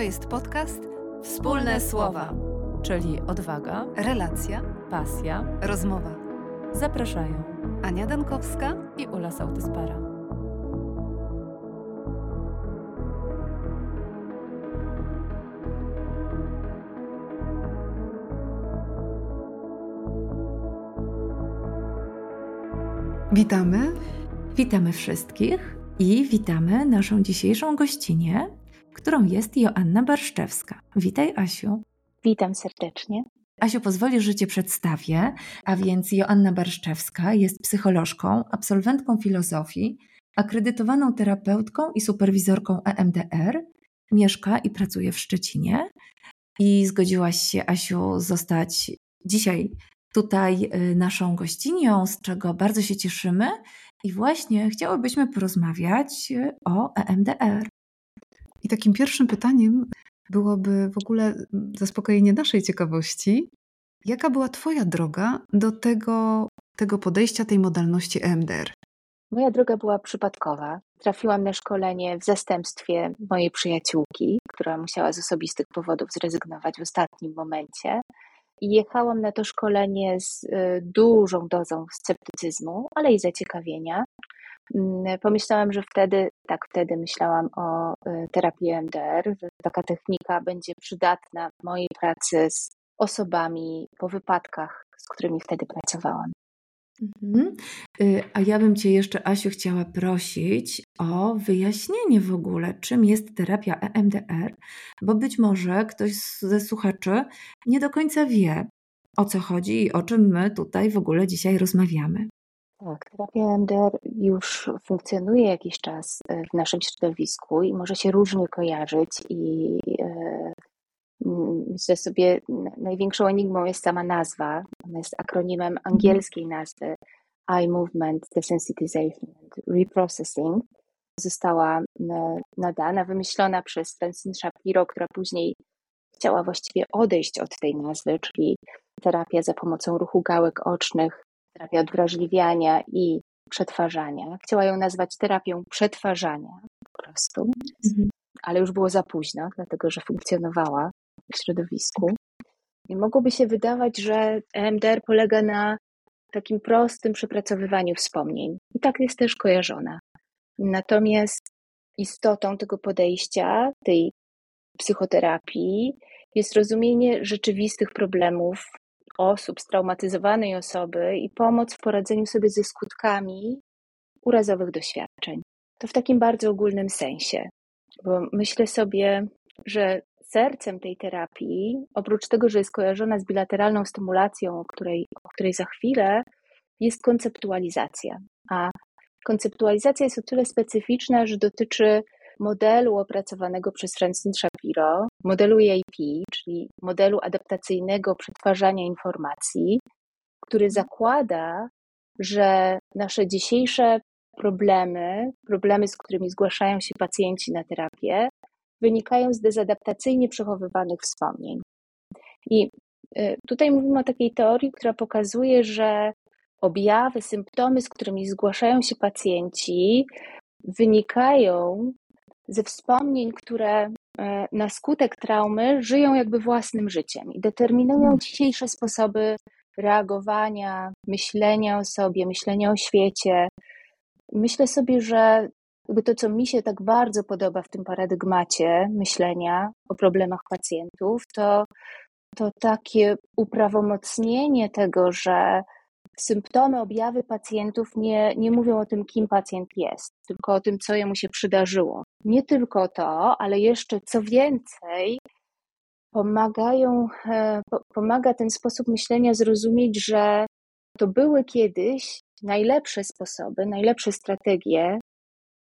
To jest podcast Wspólne Słowa, czyli odwaga, relacja, pasja, rozmowa. Zapraszają Ania Dankowska i Ula Sautyspara. Witamy. Witamy wszystkich i witamy naszą dzisiejszą gościnę, którą jest Joanna Barszczewska. Witaj, Asiu. Witam serdecznie. Asiu, pozwolisz, że Cię przedstawię. A więc Joanna Barszczewska jest psycholożką, absolwentką filozofii, akredytowaną terapeutką i superwizorką EMDR. Mieszka i pracuje w Szczecinie. I zgodziłaś się, Asiu, zostać dzisiaj tutaj y, naszą gościnią, z czego bardzo się cieszymy. I właśnie chciałybyśmy porozmawiać y, o EMDR. I takim pierwszym pytaniem byłoby w ogóle zaspokojenie naszej ciekawości. Jaka była Twoja droga do tego, tego podejścia, tej modalności EMDR? Moja droga była przypadkowa. Trafiłam na szkolenie w zastępstwie mojej przyjaciółki, która musiała z osobistych powodów zrezygnować w ostatnim momencie. I jechałam na to szkolenie z y, dużą dozą sceptycyzmu, ale i zaciekawienia. Mm, pomyślałam, że wtedy, tak wtedy myślałam o y, terapii MDR, że taka technika będzie przydatna w mojej pracy z osobami po wypadkach, z którymi wtedy pracowałam. Mhm. Y, a ja bym Cię jeszcze, Asiu, chciała prosić o wyjaśnienie w ogóle, czym jest terapia EMDR, bo być może ktoś ze słuchaczy nie do końca wie, o co chodzi i o czym my tutaj w ogóle dzisiaj rozmawiamy. Tak, terapia MDR już funkcjonuje jakiś czas e, w naszym środowisku i może się różnie kojarzyć i e, myślę sobie, największą enigmą jest sama nazwa. Ona jest akronimem mhm. angielskiej nazwy Eye Movement Desensitization and Reprocessing. Została nadana, wymyślona przez Francine Shapiro, która później chciała właściwie odejść od tej nazwy, czyli terapia za pomocą ruchu gałek ocznych terapia odwrażliwiania i przetwarzania. Chciała ją nazwać terapią przetwarzania po prostu, mhm. ale już było za późno, dlatego że funkcjonowała w środowisku. I mogłoby się wydawać, że EMDR polega na takim prostym przepracowywaniu wspomnień. I tak jest też kojarzona. Natomiast istotą tego podejścia, tej psychoterapii, jest rozumienie rzeczywistych problemów osób, straumatyzowanej osoby i pomoc w poradzeniu sobie ze skutkami urazowych doświadczeń. To w takim bardzo ogólnym sensie, bo myślę sobie, że sercem tej terapii, oprócz tego, że jest kojarzona z bilateralną stymulacją, o której, o której za chwilę, jest konceptualizacja. A konceptualizacja jest o tyle specyficzna, że dotyczy modelu opracowanego przez Francine Shapiro, modelu EAP, czyli modelu adaptacyjnego przetwarzania informacji, który zakłada, że nasze dzisiejsze problemy, problemy, z którymi zgłaszają się pacjenci na terapię, wynikają z dezadaptacyjnie przechowywanych wspomnień. I y, tutaj mówimy o takiej teorii, która pokazuje, że objawy, symptomy, z którymi zgłaszają się pacjenci, wynikają ze wspomnień, które e, na skutek traumy żyją jakby własnym życiem i determinują hmm. dzisiejsze sposoby reagowania, myślenia o sobie, myślenia o świecie. Myślę sobie, że jakby to, co mi się tak bardzo podoba w tym paradygmacie myślenia o problemach pacjentów, to, to takie uprawomocnienie tego, że symptomy, objawy pacjentów nie, nie mówią o tym, kim pacjent jest, tylko o tym, co jemu się przydarzyło. Nie tylko to, ale jeszcze co więcej, pomagają, e, pomaga ten sposób myślenia zrozumieć, że to były kiedyś najlepsze sposoby, najlepsze strategie,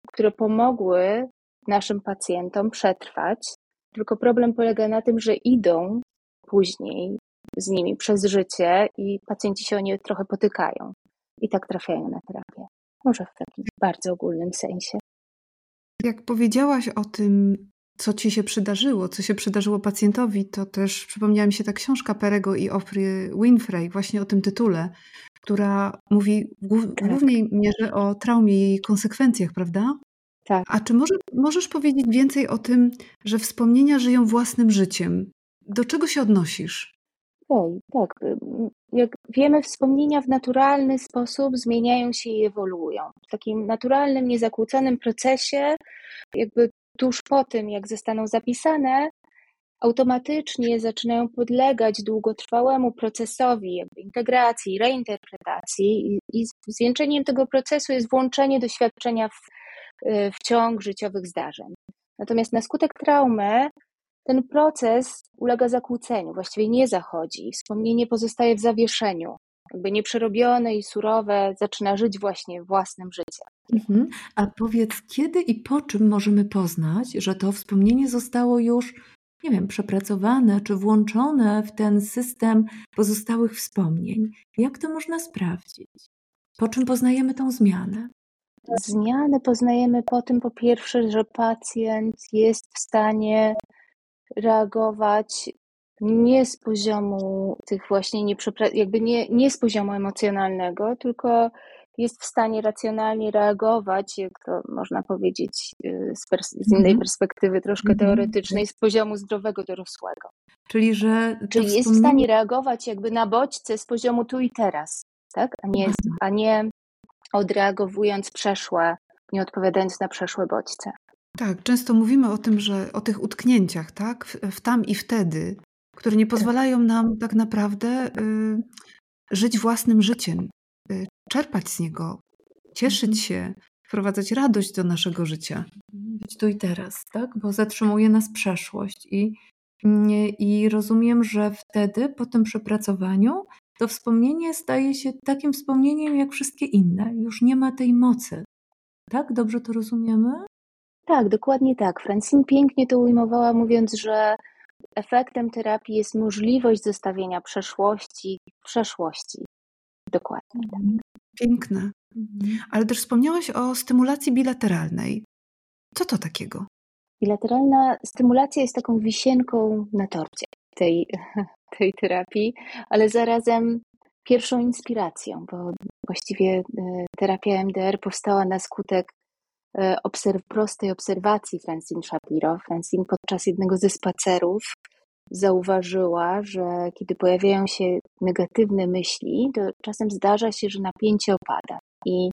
które pomogły naszym pacjentom przetrwać. Tylko problem polega na tym, że idą później z nimi przez życie i pacjenci się o nie trochę potykają i tak trafiają na terapię. Może w takim bardzo ogólnym sensie. Jak powiedziałaś o tym, co ci się przydarzyło, co się przydarzyło pacjentowi, to też przypomniała mi się ta książka Perego i Oprah Winfrey, właśnie o tym tytule, która mówi w tak. głównej mierze o traumie i jej konsekwencjach, prawda? Tak. A czy może, możesz powiedzieć więcej o tym, że wspomnienia żyją własnym życiem? Do czego się odnosisz? Okay, tak. Jak wiemy, wspomnienia w naturalny sposób zmieniają się i ewoluują. W takim naturalnym, niezakłóconym procesie, jakby tuż po tym, jak zostaną zapisane, automatycznie zaczynają podlegać długotrwałemu procesowi jakby integracji, reinterpretacji i, zwieńczeniem tego procesu jest włączenie doświadczenia w, w ciąg życiowych zdarzeń. Natomiast na skutek traumy ten proces ulega zakłóceniu, właściwie nie zachodzi. Wspomnienie pozostaje w zawieszeniu, jakby nieprzerobione i surowe, zaczyna żyć właśnie własnym życiem. Mhm. A powiedz, kiedy i po czym możemy poznać, że to wspomnienie zostało już nie wiem, przepracowane czy włączone w ten system pozostałych wspomnień. Jak to można sprawdzić? Po czym poznajemy tą zmianę? Zmianę poznajemy po tym, po pierwsze, że pacjent jest w stanie reagować nie z poziomu tych właśnie nieprzepra- jakby nie, nie z poziomu emocjonalnego, tylko jest w stanie racjonalnie reagować, jak to można powiedzieć y, z, pers- z innej mm-hmm. perspektywy troszkę mm-hmm. teoretycznej, z poziomu zdrowego dorosłego. Czyli, że Czyli jest w stanie reagować jakby na bodźce z poziomu tu i teraz, tak? a, nie, mhm. a nie odreagowując przeszłe, nie odpowiadając na przeszłe bodźce. Tak, często mówimy o tym, że o tych utknięciach, tak, w, w tam i wtedy, które nie tak. pozwalają nam tak naprawdę y, żyć własnym życiem, y, czerpać z niego, cieszyć mhm. się, wprowadzać radość do naszego życia. Być tu i teraz, tak? Bo zatrzymuje nas przeszłość i, i rozumiem, że wtedy po tym przepracowaniu to wspomnienie staje się takim wspomnieniem jak wszystkie inne. Już nie ma tej mocy. Tak? Dobrze to rozumiemy? Tak, dokładnie tak. Francine pięknie to ujmowała, mówiąc, że efektem terapii jest możliwość zostawienia przeszłości w przeszłości. Dokładnie tak. Piękne. Mhm. Ale też wspomniałaś o stymulacji bilateralnej. Co to takiego? Bilateralna stymulacja jest taką wisienką na torcie tej, tej terapii, ale zarazem pierwszą inspiracją, bo właściwie e, terapia MDR powstała na skutek obserw prostej obserwacji Francine Shapiro. Francine podczas jednego ze spacerów zauważyła, że kiedy pojawiają się negatywne myśli, to czasem zdarza się, że napięcie opada. I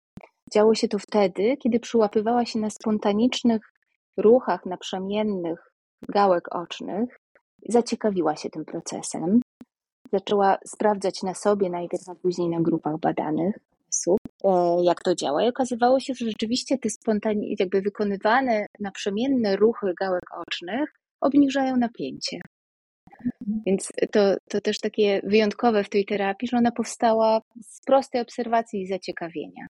działo się to wtedy, kiedy przyłapywała się na spontanicznych ruchach naprzemiennych gałek ocznych, zaciekawiła się tym procesem. Zaczęła sprawdzać na sobie, najpierw, a później na grupach badanych e, jak to działa. I okazywało się, że rzeczywiście te spontaniczne, jakby wykonywane naprzemienne ruchy gałek ocznych obniżają napięcie. Więc to, to też takie wyjątkowe w tej terapii, że ona powstała z prostej obserwacji i zaciekawienia.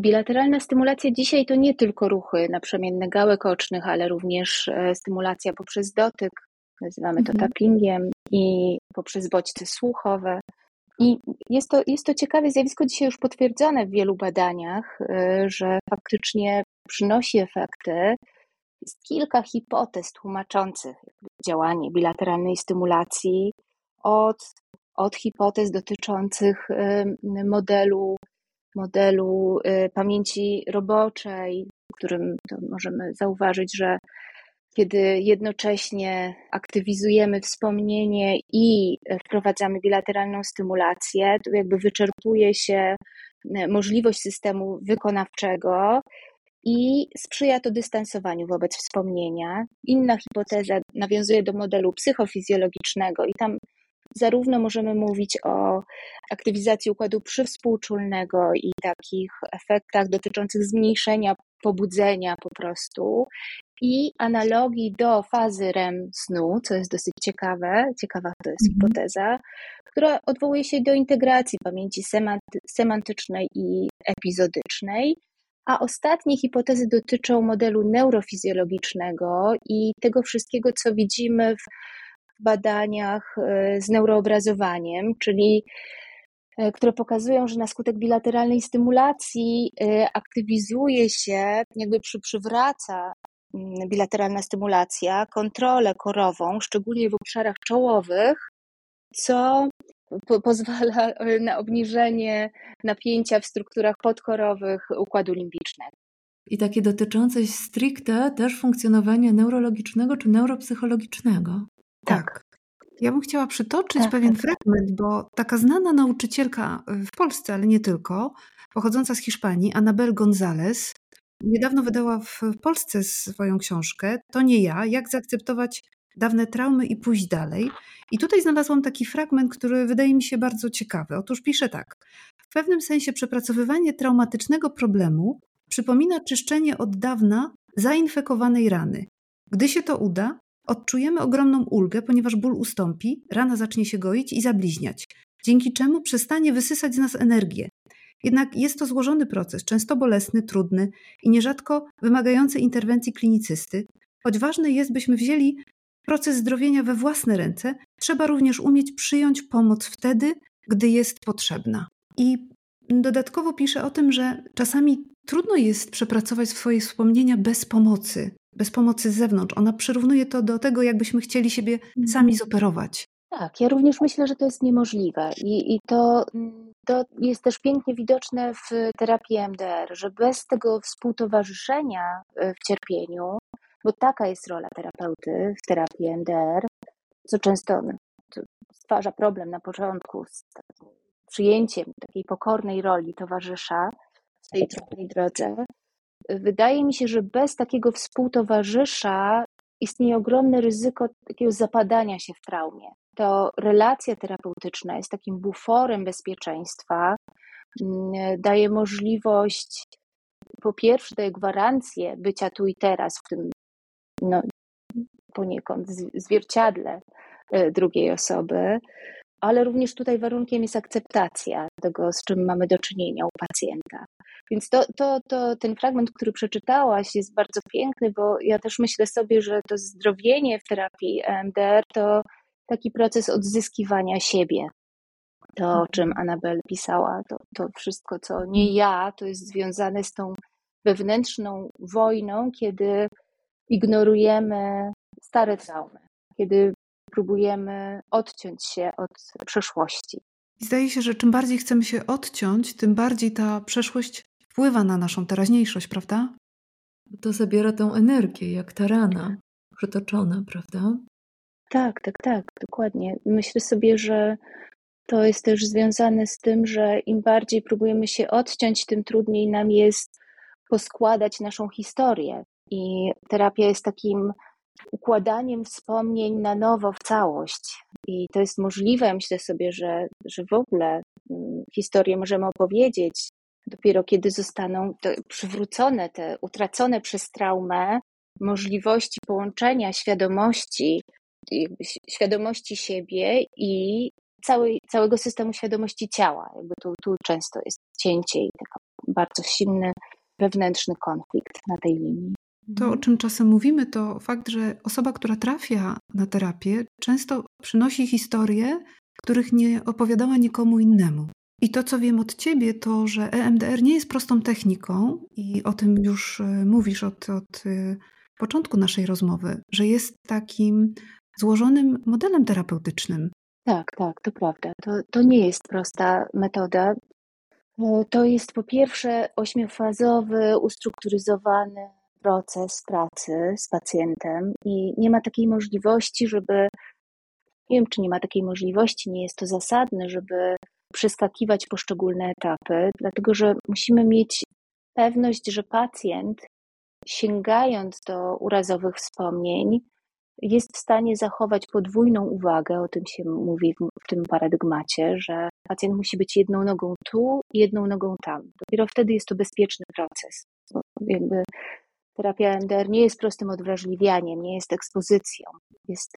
Bilateralna stymulacja dzisiaj to nie tylko ruchy naprzemienne gałek ocznych, ale również e, stymulacja poprzez dotyk, nazywamy to mhm. tappingiem, i poprzez bodźce słuchowe. I jest to, jest to ciekawe zjawisko, dzisiaj już potwierdzone w wielu badaniach, e, że faktycznie przynosi efekty. Jest kilka hipotez tłumaczących działanie bilateralnej stymulacji, od, od hipotez dotyczących modelu, modelu y, pamięci roboczej, w którym możemy zauważyć, że kiedy jednocześnie aktywizujemy wspomnienie i wprowadzamy bilateralną stymulację, to jakby wyczerpuje się y, możliwość systemu wykonawczego i sprzyja to dystansowaniu wobec wspomnienia. Inna hipoteza nawiązuje do modelu psychofizjologicznego i tam zarówno możemy mówić o aktywizacji układu przywspółczulnego i takich efektach dotyczących zmniejszenia pobudzenia po prostu i analogii do fazy REM snu, co jest dosyć ciekawe, ciekawa to jest mhm. hipoteza, która odwołuje się do integracji pamięci semantycznej i epizodycznej, a ostatnie hipotezy dotyczą modelu neurofizjologicznego i tego wszystkiego, co widzimy w badaniach e, z neuroobrazowaniem, czyli e, które pokazują, że na skutek bilateralnej stymulacji e, aktywizuje się, jakby przy, przywraca bilateralna stymulacja kontrolę korową, szczególnie w obszarach czołowych, co po, pozwala na obniżenie napięcia w strukturach podkorowych układu limbicznego. I takie dotyczące stricte też funkcjonowania neurologicznego czy neuropsychologicznego. Tak. Ja bym chciała przytoczyć Tak, pewien tak. fragment, bo taka znana nauczycielka w Polsce, ale nie tylko, pochodząca z Hiszpanii, Anabel González, niedawno wydała w Polsce swoją książkę To nie ja, jak zaakceptować dawne traumy i pójść dalej. I tutaj znalazłam taki fragment, który wydaje mi się bardzo ciekawy. Otóż pisze tak. W pewnym sensie przepracowywanie traumatycznego problemu przypomina czyszczenie od dawna zainfekowanej rany. Gdy się to uda, odczujemy ogromną ulgę, ponieważ ból ustąpi, rana zacznie się goić i zabliźniać, dzięki czemu przestanie wysysać z nas energię. Jednak jest to złożony proces, często bolesny, trudny i nierzadko wymagający interwencji klinicysty. Choć ważne jest, byśmy wzięli proces zdrowienia we własne ręce, trzeba również umieć przyjąć pomoc wtedy, gdy jest potrzebna. I dodatkowo pisze o tym, że czasami trudno jest przepracować swoje wspomnienia bez pomocy, bez pomocy z zewnątrz. Ona przyrównuje to do tego, jakbyśmy chcieli siebie sami zoperować. Tak, ja również myślę, że to jest niemożliwe i, i to, mm, to jest też pięknie widoczne w terapii MDR, że bez tego współtowarzyszenia y, w cierpieniu, bo taka jest rola terapeuty w terapii MDR, co często no, stwarza problem na początku z przyjęciem takiej pokornej roli towarzysza w tej trudnej drodze. Wydaje mi się, że bez takiego współtowarzysza istnieje ogromne ryzyko takiego zapadania się w traumie. To relacja terapeutyczna jest takim buforem bezpieczeństwa, mm, daje możliwość, po pierwsze, daje gwarancję bycia tu i teraz w tym no, poniekąd zwierciadle e, drugiej osoby, ale również tutaj warunkiem jest akceptacja tego, z czym mamy do czynienia u pacjenta. Więc to, to, to ten fragment, który przeczytałaś, jest bardzo piękny, bo ja też myślę sobie, że to zdrowienie w terapii EMDR to taki proces odzyskiwania siebie. To, o czym Anabel pisała, to, to wszystko, co nie ja, to jest związane z tą wewnętrzną wojną, kiedy ignorujemy stare traumy, kiedy próbujemy odciąć się od przeszłości. Zdaje się, że czym bardziej chcemy się odciąć, tym bardziej ta przeszłość wpływa na naszą teraźniejszość, prawda? To zabiera tą energię, jak ta rana przytoczona, prawda? Tak, tak, tak, dokładnie. Myślę sobie, że to jest też związane z tym, że im bardziej próbujemy się odciąć, tym trudniej nam jest poskładać naszą historię. I terapia jest takim układaniem wspomnień na nowo w całość. I to jest możliwe, myślę sobie, że, że w ogóle mm, historię możemy opowiedzieć dopiero kiedy zostaną przywrócone, te utracone przez traumę możliwości połączenia świadomości, jakby świadomości siebie i całej, całego systemu świadomości ciała. Jakby tu, tu często jest cięcie i taki bardzo silny wewnętrzny konflikt na tej linii. To, o czym czasem mówimy, to fakt, że osoba, która trafia na terapię, często przynosi historie, których nie opowiadała nikomu innemu. I to, co wiem od ciebie, to, że EMDR nie jest prostą techniką, i o tym już e, mówisz od, od e, początku naszej rozmowy, że jest takim złożonym modelem terapeutycznym. Tak, tak, to prawda. To, to nie jest prosta metoda. E, To jest po pierwsze ośmiofazowy, ustrukturyzowany proces pracy z pacjentem i nie ma takiej możliwości, żeby, nie wiem, czy nie ma takiej możliwości, nie jest to zasadne, żeby przeskakiwać poszczególne etapy, dlatego że musimy mieć pewność, że pacjent, sięgając do urazowych wspomnień, jest w stanie zachować podwójną uwagę, o tym się mówi w, tym paradygmacie, że pacjent musi być jedną nogą tu i jedną nogą tam. Dopiero wtedy jest to bezpieczny proces. Bo jakby terapia MDR nie jest prostym odwrażliwianiem, nie jest ekspozycją, jest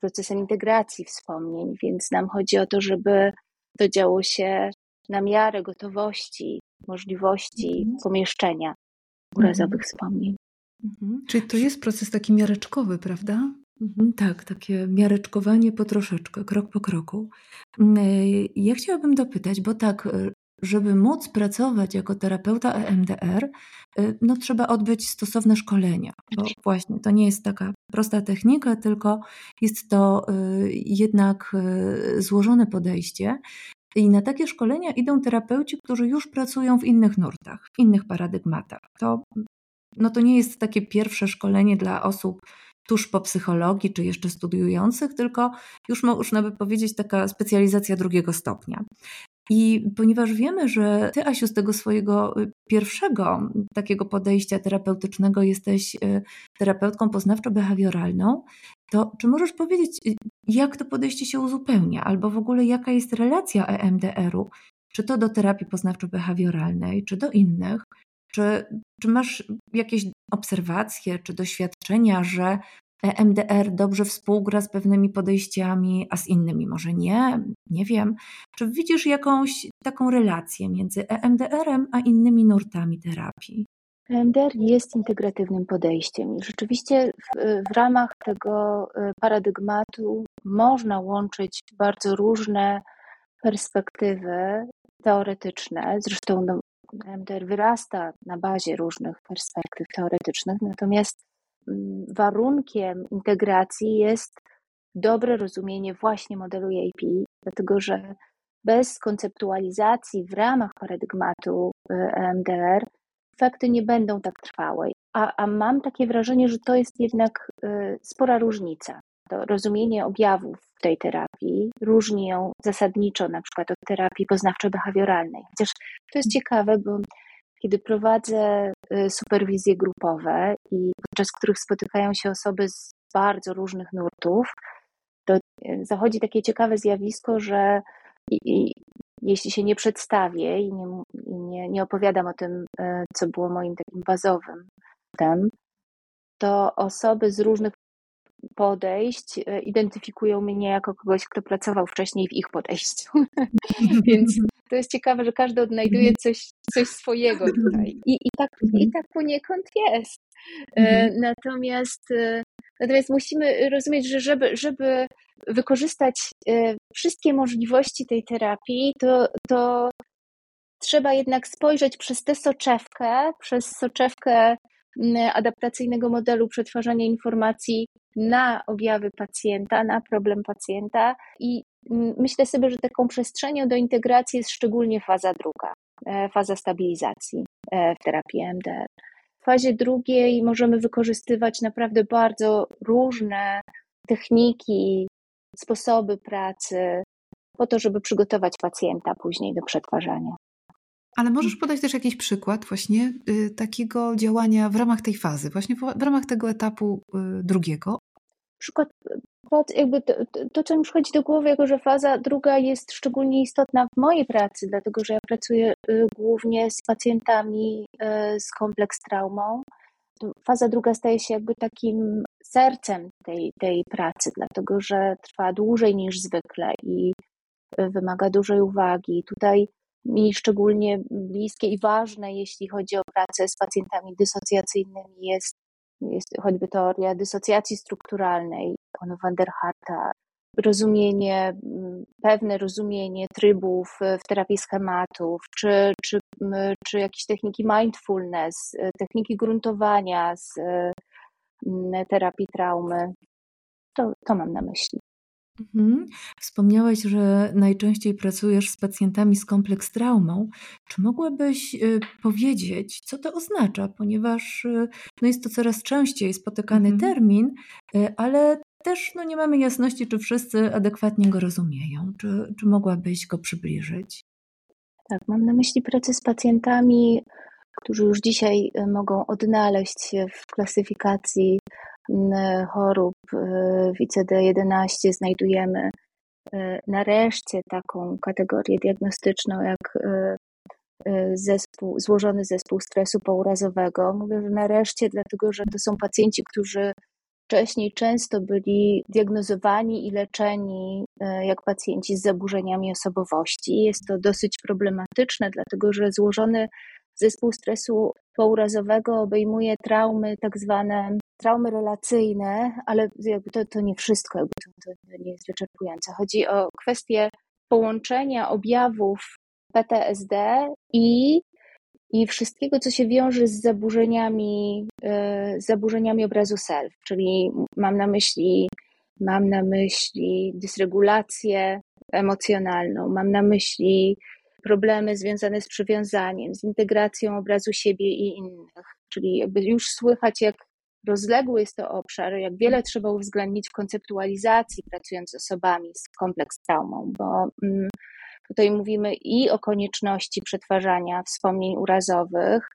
procesem integracji wspomnień, więc nam chodzi o to, żeby to działo się na miarę gotowości, możliwości Mhm. pomieszczenia urazowych wspomnień. Mhm. Czyli to jest proces taki miareczkowy, prawda? Mhm, Tak, takie miareczkowanie po troszeczkę, krok po kroku. Mm, e, Ja chciałabym dopytać, bo tak, e, żeby móc pracować jako terapeuta EMDR, e, no trzeba odbyć stosowne szkolenia. Bo właśnie to nie jest taka prosta technika, tylko jest to jednak złożone podejście. I na takie szkolenia idą terapeuci, którzy już pracują w innych nurtach, w innych paradygmatach. To no to nie jest takie pierwsze szkolenie dla osób tuż po psychologii, czy jeszcze studiujących, tylko już można by powiedzieć taka specjalizacja drugiego stopnia. I ponieważ wiemy, że ty, Asiu, z tego swojego y, pierwszego takiego podejścia terapeutycznego jesteś y, terapeutką poznawczo-behawioralną, to czy możesz powiedzieć, y, jak to podejście się uzupełnia, albo w ogóle jaka jest relacja EMDR-u, czy to do terapii poznawczo-behawioralnej, czy do innych? Czy, czy masz jakieś obserwacje czy doświadczenia, że EMDR dobrze współgra z pewnymi podejściami, a z innymi może nie, nie wiem. Czy widzisz jakąś taką relację między EMDR-em a innymi nurtami terapii? EMDR jest integratywnym podejściem i rzeczywiście w, w, ramach tego e, paradygmatu można łączyć bardzo różne perspektywy teoretyczne. Zresztą no, EMDR wyrasta na bazie różnych perspektyw teoretycznych, natomiast Mm, warunkiem integracji jest dobre rozumienie właśnie modelu EAP, dlatego że bez konceptualizacji w ramach paradygmatu y, EMDR efekty nie będą tak trwałe. A, a mam takie wrażenie, że to jest jednak y, spora różnica. To rozumienie objawów tej terapii różni ją zasadniczo na przykład od terapii poznawczo-behawioralnej. Chociaż to jest ciekawe, bo kiedy prowadzę y, superwizje grupowe i podczas których spotykają się osoby z bardzo różnych nurtów, to y, zachodzi takie ciekawe zjawisko, że i, i, jeśli się nie przedstawię i, nie, nie, nie opowiadam o tym, y, co było moim takim bazowym tem, to osoby z różnych podejść identyfikują mnie jako kogoś, kto pracował wcześniej w ich podejściu. Więc to jest ciekawe, że każdy odnajduje mhm. coś, coś swojego tutaj. I, i, tak, I mhm. tak poniekąd jest. E, mhm. Natomiast, e, natomiast musimy rozumieć, że żeby, żeby wykorzystać e, wszystkie możliwości tej terapii, to, to trzeba jednak spojrzeć przez tę soczewkę, przez soczewkę adaptacyjnego modelu przetwarzania informacji na objawy pacjenta, na problem pacjenta i myślę sobie, że taką przestrzenią do integracji jest szczególnie faza druga, e, faza stabilizacji e, w terapii MDR. W fazie drugiej możemy wykorzystywać naprawdę bardzo różne techniki, sposoby pracy po to, żeby przygotować pacjenta później do przetwarzania. Ale możesz podać też jakiś przykład właśnie y, takiego działania w ramach tej fazy, właśnie w, w ramach tego etapu y, drugiego? Przykład, jakby to, to, co mi przychodzi do głowy, jako że faza druga jest szczególnie istotna w mojej pracy, dlatego że ja pracuję y, głównie z pacjentami y, z kompleks traumą. Faza druga staje się jakby takim sercem tej, tej pracy, dlatego że trwa dłużej niż zwykle i y, wymaga dużej uwagi. Tutaj mi szczególnie bliskie i ważne, jeśli chodzi o pracę z pacjentami dysocjacyjnymi, jest, jest choćby teoria dysocjacji strukturalnej pana van der Harta, rozumienie, pewne rozumienie trybów w terapii schematów, czy, czy, czy jakieś techniki mindfulness, techniki gruntowania z terapii traumy. To, to mam na myśli. Mhm. Wspomniałeś, że najczęściej pracujesz z pacjentami z kompleks traumą. Czy mogłabyś y, powiedzieć, co to oznacza? Ponieważ y, no jest to coraz częściej spotykany mhm. termin, y, ale też no, nie mamy jasności, czy wszyscy adekwatnie go rozumieją. Czy, czy mogłabyś go przybliżyć? Tak, mam na myśli pracę z pacjentami, którzy już dzisiaj mogą odnaleźć się w klasyfikacji chorób y, w ICD-11 znajdujemy y, nareszcie taką kategorię diagnostyczną jak y, zespół, złożony zespół stresu pourazowego. Mówię, że nareszcie, dlatego że to są pacjenci, którzy wcześniej często byli diagnozowani i leczeni jak pacjenci z zaburzeniami osobowości. Jest to dosyć problematyczne, dlatego że złożony zespół stresu pourazowego obejmuje traumy tak zwane traumy relacyjne, ale jakby to, to nie wszystko, jakby to, to nie jest wyczerpujące. Chodzi o kwestię połączenia objawów PTSD i, i wszystkiego, co się wiąże z zaburzeniami, e, z zaburzeniami obrazu self, czyli mam na myśli, mam na myśli dysregulację emocjonalną, mam na myśli problemy związane z przywiązaniem, z integracją obrazu siebie i innych. Czyli jakby już słychać, jak rozległy jest to obszar, jak wiele trzeba uwzględnić w konceptualizacji, pracując z osobami z kompleks traumą, bo mm, tutaj mówimy i o konieczności przetwarzania wspomnień urazowych,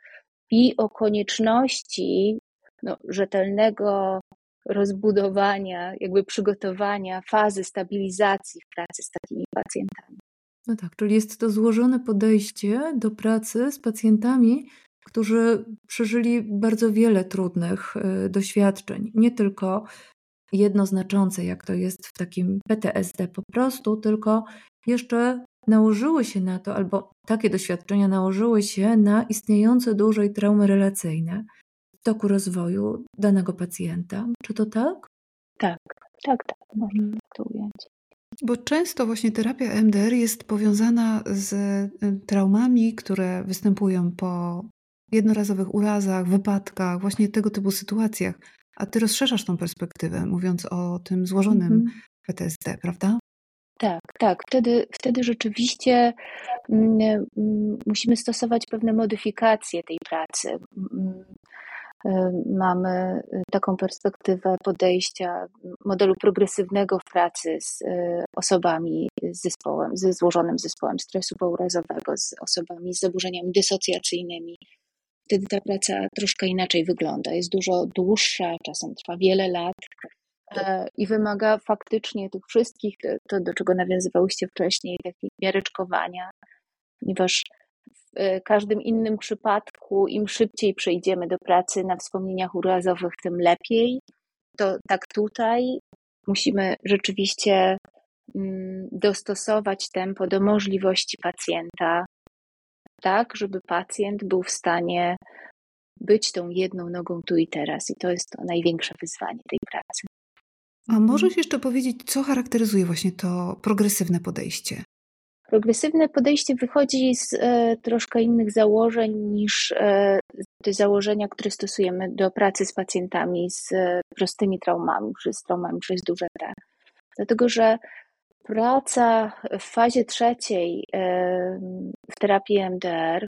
i o konieczności no, rzetelnego rozbudowania, jakby przygotowania fazy stabilizacji w pracy z takimi pacjentami. No tak, czyli jest to złożone podejście do pracy z pacjentami, którzy przeżyli bardzo wiele trudnych y, doświadczeń, nie tylko jednoznaczące, jak to jest w takim PTSD po prostu, tylko jeszcze nałożyły się na to, albo takie doświadczenia nałożyły się na istniejące dłużej traumy relacyjne w toku rozwoju danego pacjenta. Czy to tak? Tak, tak, tak, można tak to ująć. Bo często właśnie terapia MDR jest powiązana z y, traumami, które występują po jednorazowych urazach, wypadkach, właśnie tego typu sytuacjach. A ty rozszerzasz tą perspektywę, mówiąc o tym złożonym mm -hmm. PTSD, prawda? Tak, tak. Wtedy, wtedy rzeczywiście mm, mm, musimy stosować pewne modyfikacje tej pracy. Mm, y, mamy taką perspektywę podejścia modelu progresywnego w pracy z y, osobami z zespołem, ze złożonym zespołem stresu pourazowego, z osobami z zaburzeniami dysocjacyjnymi. Wtedy ta praca troszkę inaczej wygląda. Jest dużo dłuższa, czasem trwa wiele lat E, i wymaga faktycznie tych wszystkich, to do czego nawiązywałyście wcześniej, takiej miareczkowania, ponieważ w e, każdym innym przypadku, im szybciej przejdziemy do pracy na wspomnieniach urazowych, tym lepiej. To tak tutaj musimy rzeczywiście mm, dostosować tempo do możliwości pacjenta, tak, żeby pacjent był w stanie być tą jedną nogą tu i teraz. I to jest to największe wyzwanie tej pracy. A możesz jeszcze powiedzieć, co charakteryzuje właśnie to progresywne podejście? Progresywne podejście wychodzi z e, troszkę innych założeń niż e, te założenia, które stosujemy do pracy z pacjentami z e, prostymi traumami, czy z traumami przez duże T. Dlatego, że praca w fazie trzeciej w terapii MDR,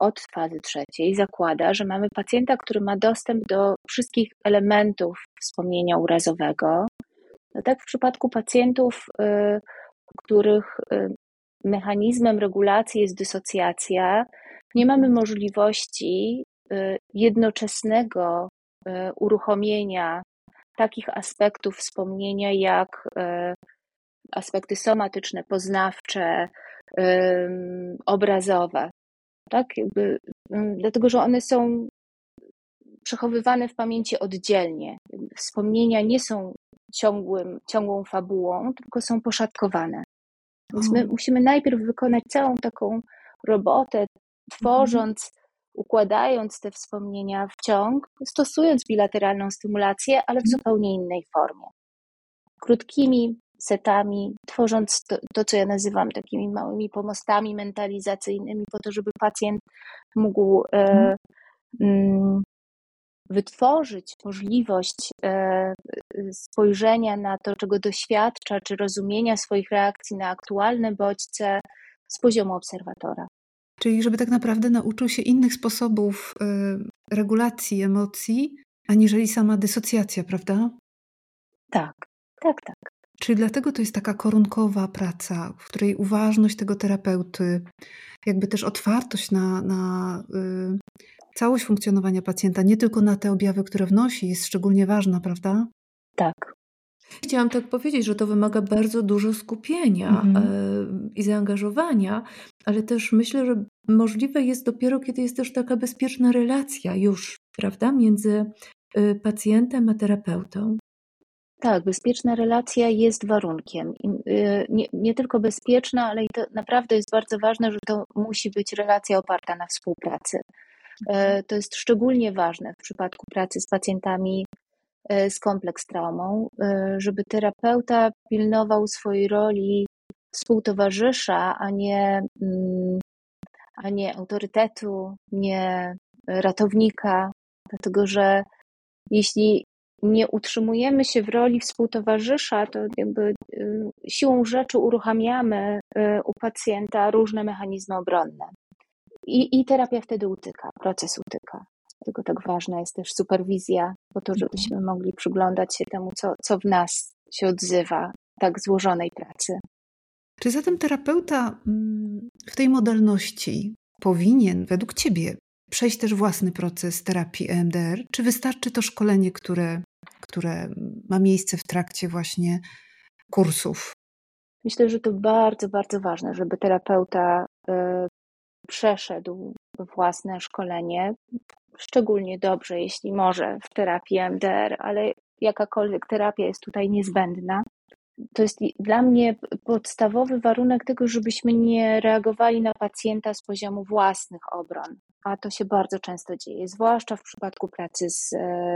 od fazy trzeciej, zakłada, że mamy pacjenta, który ma dostęp do wszystkich elementów wspomnienia urazowego. No tak w przypadku pacjentów, y, których y, mechanizmem regulacji jest dysocjacja, nie mamy możliwości y, jednoczesnego uruchomienia takich aspektów wspomnienia jak aspekty somatyczne, poznawcze, obrazowe. Tak? Jakby, dlatego, że one są przechowywane w pamięci oddzielnie. Wspomnienia nie są ciągłym, ciągłą fabułą, tylko są poszatkowane. Więc my musimy najpierw wykonać całą taką robotę, tworząc, układając te wspomnienia w ciąg, stosując bilateralną stymulację, ale w mhm. zupełnie innej formie. Krótkimi setami, tworząc to, to, co ja nazywam takimi małymi pomostami mentalizacyjnymi, po to, żeby pacjent mógł e, mhm. mm, wytworzyć możliwość e, spojrzenia na to, czego doświadcza, czy rozumienia swoich reakcji na aktualne bodźce z poziomu obserwatora. Czyli, żeby tak naprawdę nauczył się innych sposobów e, regulacji emocji, aniżeli sama dysocjacja, prawda? Tak, tak, tak. Czyli dlatego to jest taka korunkowa praca, w której uważność tego terapeuty, jakby też otwartość na, na y, całość funkcjonowania pacjenta, nie tylko na te objawy, które wnosi, jest szczególnie ważna, prawda? Tak. Chciałam tak powiedzieć, że to wymaga bardzo dużo skupienia mhm. E, i zaangażowania, ale też myślę, że możliwe jest dopiero, kiedy jest też taka bezpieczna relacja już, prawda, między y, pacjentem a terapeutą. Tak, bezpieczna relacja jest warunkiem. Y, nie, nie, tylko bezpieczna, ale i to naprawdę jest bardzo ważne, że to musi być relacja oparta na współpracy. E, to jest szczególnie ważne w przypadku pracy z pacjentami e, z kompleks traumą, e, żeby terapeuta pilnował swojej roli współtowarzysza, a nie, mm, a nie autorytetu, nie ratownika, dlatego że jeśli nie utrzymujemy się w roli współtowarzysza, to jakby y, siłą rzeczy uruchamiamy y, u pacjenta różne mechanizmy obronne. I, I terapia wtedy utyka, proces utyka. Dlatego tak ważna jest też superwizja, po to, żebyśmy mogli przyglądać się temu, co, co w nas się odzywa, tak złożonej pracy. Czy zatem terapeuta mm, w tej modalności powinien, według Ciebie, przejść też własny proces terapii EMDR? Czy wystarczy to szkolenie, które, które ma miejsce w trakcie właśnie kursów? Myślę, że to bardzo, bardzo ważne, żeby terapeuta y, przeszedł własne szkolenie. Szczególnie dobrze, jeśli może w terapii EMDR, ale jakakolwiek terapia jest tutaj niezbędna to jest dla mnie podstawowy warunek tego, żebyśmy nie reagowali na pacjenta z poziomu własnych obron, a to się bardzo często dzieje, zwłaszcza w przypadku pracy z,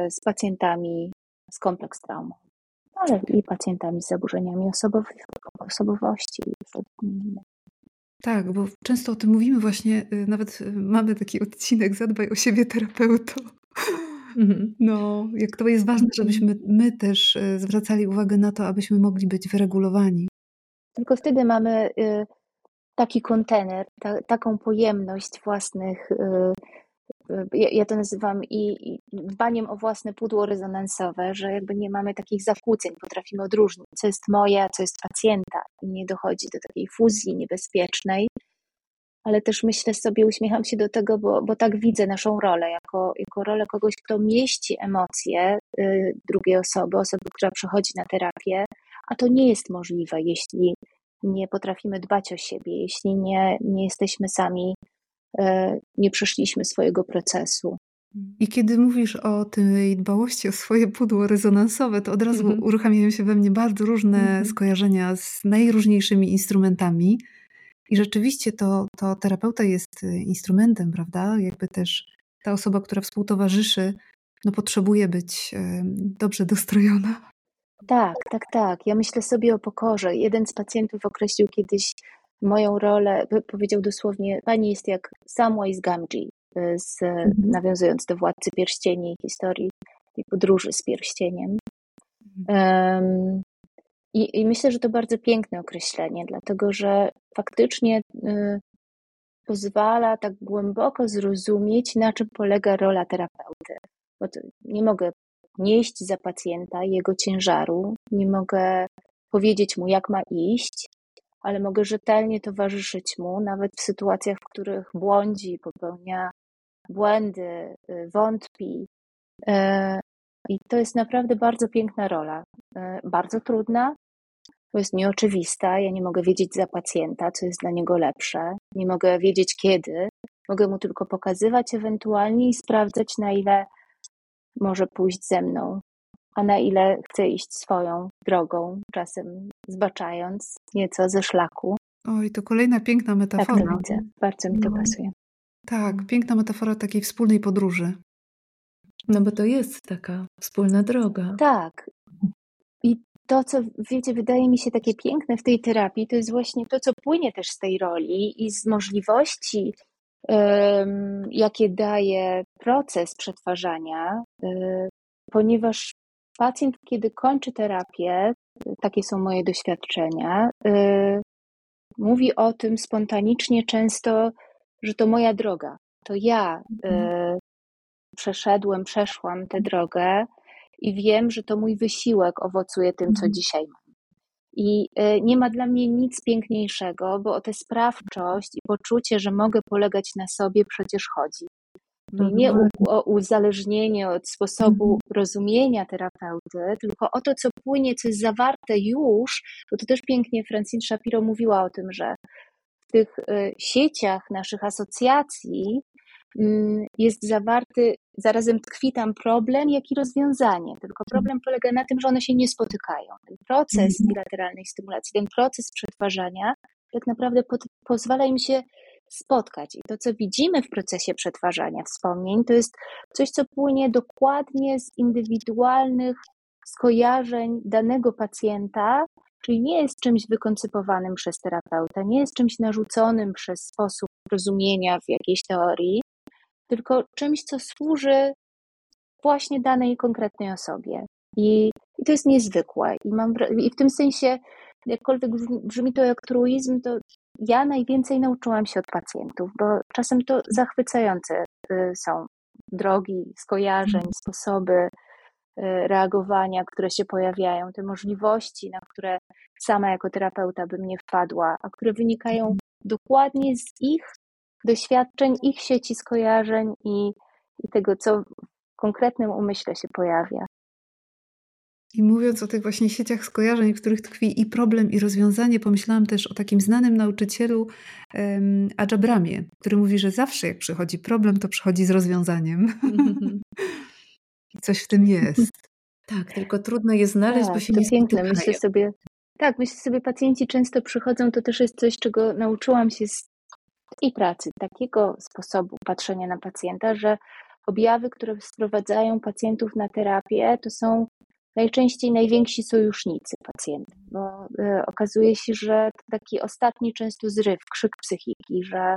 z pacjentami z kompleks traumą, ale i pacjentami z zaburzeniami osobowości. Tak, bo często o tym mówimy właśnie, y, nawet y, mamy taki odcinek Zadbaj o siebie terapeuto. Mhm. No, jak to jest ważne, żebyśmy my też y, zwracali uwagę na to, abyśmy mogli być wyregulowani. Tylko wtedy mamy taki kontener, ta, taką pojemność własnych, ja, ja to nazywam i, i dbaniem o własne pudło rezonansowe, że jakby nie mamy takich zakłóceń, potrafimy odróżnić, co jest moje, a co jest pacjenta i nie dochodzi do takiej fuzji niebezpiecznej, ale też myślę sobie, uśmiecham się do tego, bo, bo tak widzę naszą rolę, jako, jako rolę kogoś, kto mieści emocje y, drugiej osoby, osoby, która przychodzi na terapię, a to nie jest możliwe, jeśli nie potrafimy dbać o siebie, jeśli nie, nie jesteśmy sami, y, nie przeszliśmy swojego procesu. I kiedy mówisz o tej dbałości o swoje pudło rezonansowe, to od razu mm -hmm. uruchamiają się we mnie bardzo różne mm -hmm. skojarzenia z najróżniejszymi instrumentami. I rzeczywiście to, to terapeuta jest y, instrumentem, prawda? Jakby też ta osoba, która współtowarzyszy, no potrzebuje być dobrze dostrojona. Tak, tak, tak. Ja myślę sobie o pokorze. Jeden z pacjentów określił kiedyś moją rolę, powiedział dosłownie, pani jest jak Samwise Gamgee, y, z, mhm. nawiązując do Władcy Pierścieni historii tej podróży z pierścieniem. Um, i, I, myślę, że to bardzo piękne określenie, dlatego że faktycznie y, pozwala tak głęboko zrozumieć, na czym polega rola terapeuty. Bo nie mogę nieść za pacjenta jego ciężaru, nie mogę powiedzieć mu, jak ma iść, ale mogę rzetelnie towarzyszyć mu, nawet w sytuacjach, w których błądzi, popełnia błędy, y, wątpi. I to jest naprawdę bardzo piękna rola. E, bardzo trudna, bo jest nieoczywista. Ja nie mogę wiedzieć za pacjenta, co jest dla niego lepsze. Nie mogę wiedzieć kiedy. Mogę mu tylko pokazywać ewentualnie i sprawdzać, na ile może pójść ze mną, a na ile chce iść swoją drogą, czasem zbaczając nieco ze szlaku. Oj, to kolejna piękna metafora. Tak to widzę. Bardzo mi to no. pasuje. Tak, piękna metafora takiej wspólnej podróży. No bo to jest taka wspólna droga. Tak. I to, co wiecie, wydaje mi się takie piękne w tej terapii, to jest właśnie to, co płynie też z tej roli i z możliwości, um, jakie daje proces przetwarzania, um, ponieważ pacjent, kiedy kończy terapię, takie są moje doświadczenia, um, mówi o tym spontanicznie często, że to moja droga. To ja mhm przeszedłem, przeszłam tę drogę i wiem, że to mój wysiłek owocuje tym, co mhm. dzisiaj mam. I e, nie ma dla mnie nic piękniejszego, bo o tę sprawczość i poczucie, że mogę polegać na sobie, przecież chodzi. No nie o uzależnienie od sposobu mhm. rozumienia terapeuty, tylko o to, co płynie, co jest zawarte już, bo to też pięknie Francine Shapiro mówiła o tym, że w tych e, sieciach naszych asocjacji jest zawarty, zarazem tkwi tam problem, jak i rozwiązanie. Tylko problem polega na tym, że one się nie spotykają. Ten proces mhm. bilateralnej stymulacji, ten proces przetwarzania tak naprawdę pod, pozwala im się spotkać. I to, co widzimy w procesie przetwarzania wspomnień, to jest coś, co płynie dokładnie z indywidualnych skojarzeń danego pacjenta, czyli nie jest czymś wykoncypowanym przez terapeuta, nie jest czymś narzuconym przez sposób rozumienia w jakiejś teorii, tylko czymś, co służy właśnie danej konkretnej osobie. I, i to jest niezwykłe. I, mam, I w tym sensie, jakkolwiek brzmi to jak truizm, to ja najwięcej nauczyłam się od pacjentów, bo czasem to zachwycające y, są drogi skojarzeń, mhm. sposoby y, reagowania, które się pojawiają, te możliwości, na które sama jako terapeuta bym nie wpadła, a które wynikają mhm. dokładnie z ich doświadczeń, ich sieci skojarzeń i, i tego, co w konkretnym umyśle się pojawia. I mówiąc o tych właśnie sieciach skojarzeń, w których tkwi i problem, i rozwiązanie, pomyślałam też o takim znanym nauczycielu um, Adżabramie, który mówi, że zawsze jak przychodzi problem, to przychodzi z rozwiązaniem. I coś w tym jest. Tak, tylko trudno je znaleźć, tak, bo się to nie piękne. Myślę sobie, tak, myślę sobie, pacjenci często przychodzą, to też jest coś, czego nauczyłam się z i pracy, takiego sposobu patrzenia na pacjenta, że objawy, które sprowadzają pacjentów na terapię, to są najczęściej najwięksi sojusznicy pacjentów, bo y, okazuje się, że taki ostatni często zryw, krzyk psychiki, że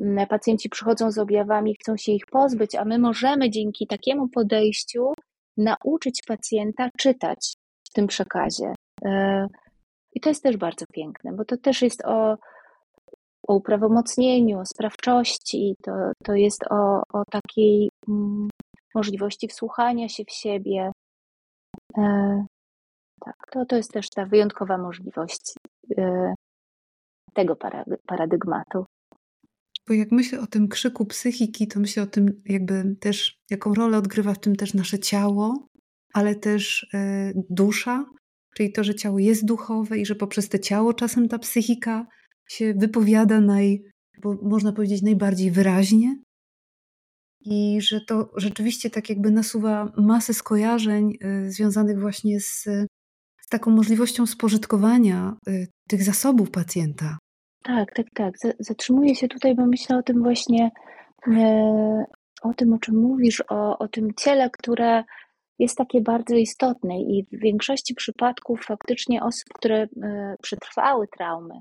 mm, pacjenci przychodzą z objawami, chcą się ich pozbyć, a my możemy dzięki takiemu podejściu nauczyć pacjenta czytać w tym przekazie. Y, I to jest też bardzo piękne, bo to też jest o, o uprawomocnieniu, o sprawczości, to, to jest o, o takiej mm, możliwości wsłuchania się w siebie, E, tak, to, to jest też ta wyjątkowa możliwość e, tego paradygmatu. Bo jak myślę o tym krzyku psychiki, to myślę o tym, jakby też, jaką rolę odgrywa w tym też nasze ciało, ale też e, dusza, czyli to, że ciało jest duchowe i że poprzez to ciało czasem ta psychika się wypowiada naj, bo można powiedzieć najbardziej wyraźnie, i że to rzeczywiście tak jakby nasuwa masę skojarzeń y, związanych właśnie z, z taką możliwością spożytkowania y, tych zasobów pacjenta. Tak, tak, tak. Zatrzymuję się tutaj, bo myślę o tym właśnie, e, o tym, o czym mówisz, o, o tym ciele, które jest takie bardzo istotne i w większości przypadków faktycznie osób, które e, przetrwały traumy,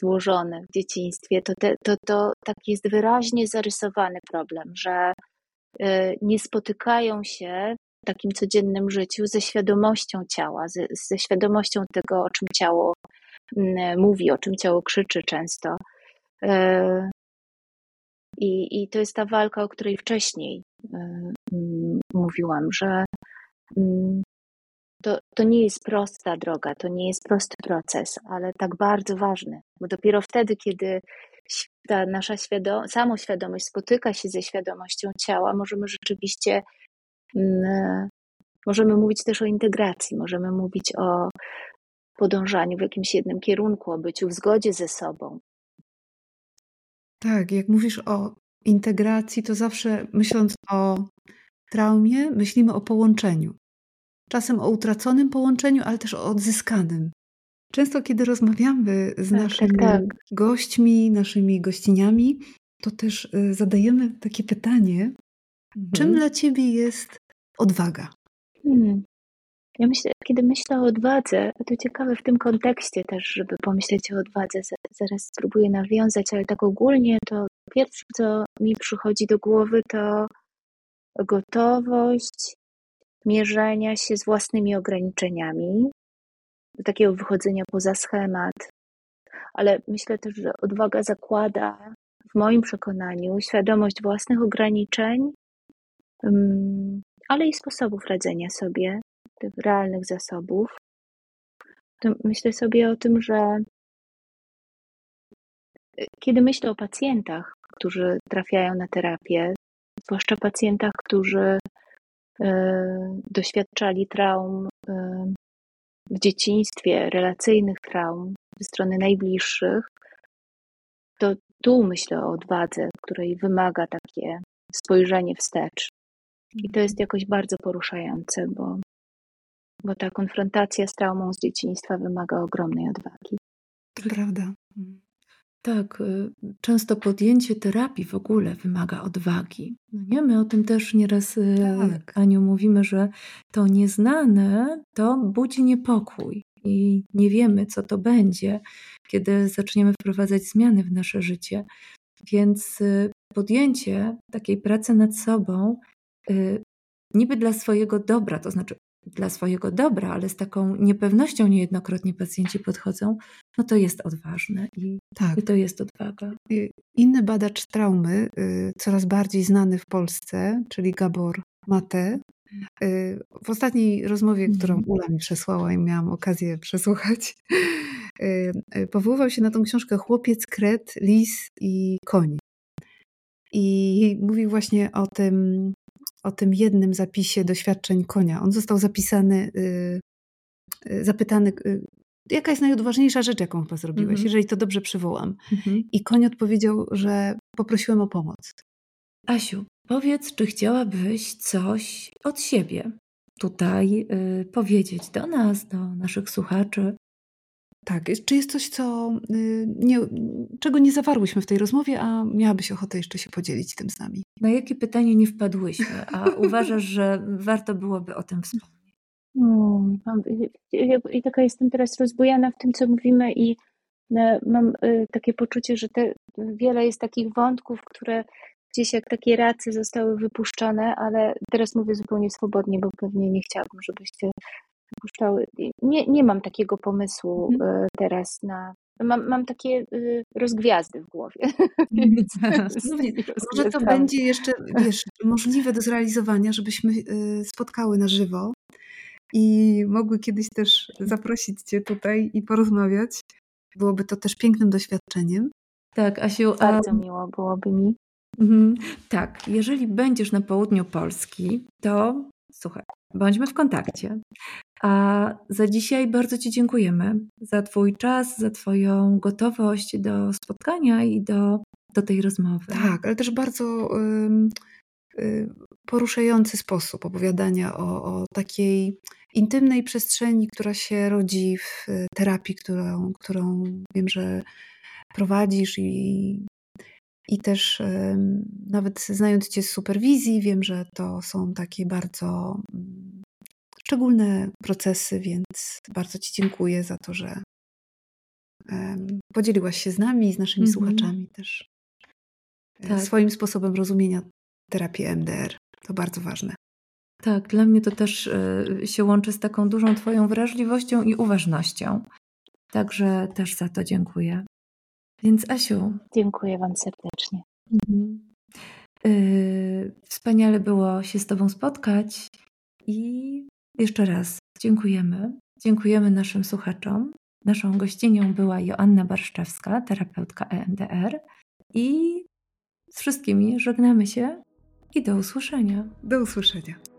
złożone w dzieciństwie, to, te, to, to tak jest wyraźnie zarysowany problem, że e, nie spotykają się w takim codziennym życiu ze świadomością ciała, ze, ze świadomością tego, o czym ciało mówi, o czym ciało krzyczy często. E, I, I to jest ta walka, o której wcześniej mówiłam, że to, to nie jest prosta droga, to nie jest prosty proces, ale tak bardzo ważny, bo dopiero wtedy, kiedy ta nasza świadom- samoświadomość spotyka się ze świadomością ciała, możemy rzeczywiście, mm, możemy mówić też o integracji, możemy mówić o podążaniu w jakimś jednym kierunku, o byciu w zgodzie ze sobą. Tak, jak mówisz o integracji, to zawsze myśląc o traumie, myślimy o połączeniu czasem o utraconym połączeniu, ale też o odzyskanym. Często, kiedy rozmawiamy z tak, naszymi tak, tak. gośćmi, naszymi gościniami, to też y, zadajemy takie pytanie: mhm. czym dla ciebie jest odwaga? Hmm. Ja myślę, kiedy myślę o odwadze, to ciekawe w tym kontekście też, żeby pomyśleć o odwadze, zaraz spróbuję nawiązać, ale tak ogólnie to pierwsze, co mi przychodzi do głowy, to gotowość mierzenia się z własnymi ograniczeniami, do takiego wychodzenia poza schemat. Ale myślę też, że odwaga zakłada, w moim przekonaniu, świadomość własnych ograniczeń, ale i sposobów radzenia sobie, tych realnych zasobów. Myślę sobie o tym, że kiedy myślę o pacjentach, którzy trafiają na terapię, zwłaszcza pacjentach, którzy doświadczali traum e, w dzieciństwie, relacyjnych traum ze strony najbliższych, to tu myślę o odwadze, której wymaga takie spojrzenie wstecz. I to jest jakoś bardzo poruszające, bo, bo ta konfrontacja z traumą z dzieciństwa wymaga ogromnej odwagi. To prawda. Tak, y, często podjęcie terapii w ogóle wymaga odwagi. No nie? My o tym też nieraz, y, tak. Aniu, mówimy, że to nieznane to budzi niepokój i nie wiemy, co to będzie, kiedy zaczniemy wprowadzać zmiany w nasze życie. Więc y, podjęcie takiej pracy nad sobą niby dla swojego dobra, to znaczy dla swojego dobra, ale z taką niepewnością niejednokrotnie pacjenci podchodzą, no to jest odważne i, tak. i to jest odwaga. Inny badacz traumy, y, coraz bardziej znany w Polsce, czyli Gabor Mate, y, w ostatniej rozmowie, którą mhm. Ula mi przesłała i miałam okazję przesłuchać, y, powoływał się na tą książkę Chłopiec, Kret, Lis i Koń. I mówił właśnie o tym, o tym jednym zapisie doświadczeń konia. On został zapisany, y, y, zapytany, y, jaka jest najodważniejsza rzecz, jaką chyba zrobiłeś, mhm. jeżeli to dobrze przywołam. Mhm. I koń odpowiedział, że poprosiłem o pomoc. Asiu, powiedz, czy chciałabyś coś od siebie tutaj y, powiedzieć do nas, do naszych słuchaczy? Tak, czy jest coś, co, y, nie, czego nie zawarłyśmy w tej rozmowie, a miałabyś ochotę jeszcze się podzielić tym z nami? Na jakie pytanie nie wpadłyśmy, a uważasz, że warto byłoby o tym wspomnieć? Hmm, I taka jestem teraz rozbujana w tym, co mówimy i e, mam e, takie poczucie, że te, wiele jest takich wątków, które gdzieś jak takie racy zostały wypuszczone, ale teraz mówię zupełnie swobodnie, bo pewnie nie chciałabym, żebyście puszczały. Nie, nie mam takiego pomysłu mhm. E, teraz na. Mam, mam takie y, rozgwiazdy w głowie. Może to będzie jeszcze wiesz, możliwe do zrealizowania, żebyśmy y, spotkały na żywo i mogły kiedyś też zaprosić Cię tutaj i porozmawiać. Byłoby to też pięknym doświadczeniem. Tak, Asiu. Bardzo a... miło byłoby mi. Mhm. Tak, jeżeli będziesz na południu Polski, to słuchaj, bądźmy w kontakcie. A za dzisiaj bardzo Ci dziękujemy za Twój czas, za Twoją gotowość do spotkania i do, do tej rozmowy. Tak, ale też bardzo y, poruszający sposób opowiadania o, o takiej intymnej przestrzeni, która się rodzi w terapii, którą, którą wiem, że prowadzisz i, i też nawet znając Cię z superwizji, wiem, że to są takie bardzo szczególne procesy, więc bardzo Ci dziękuję za to, że podzieliłaś się z nami i z naszymi mm -hmm. słuchaczami też e, tak. swoim sposobem rozumienia terapii MDR. To bardzo ważne. Tak, dla mnie to też e, się łączy z taką dużą Twoją wrażliwością i uważnością. Także też za to dziękuję. Więc Asiu. Dziękuję Wam serdecznie. Mhm. Yy, wspaniale było się z Tobą spotkać i jeszcze raz dziękujemy. Dziękujemy naszym słuchaczom. Naszą gościnią była Joanna Barszczewska, terapeutka EMDR i z wszystkimi żegnamy się i do usłyszenia. Do usłyszenia.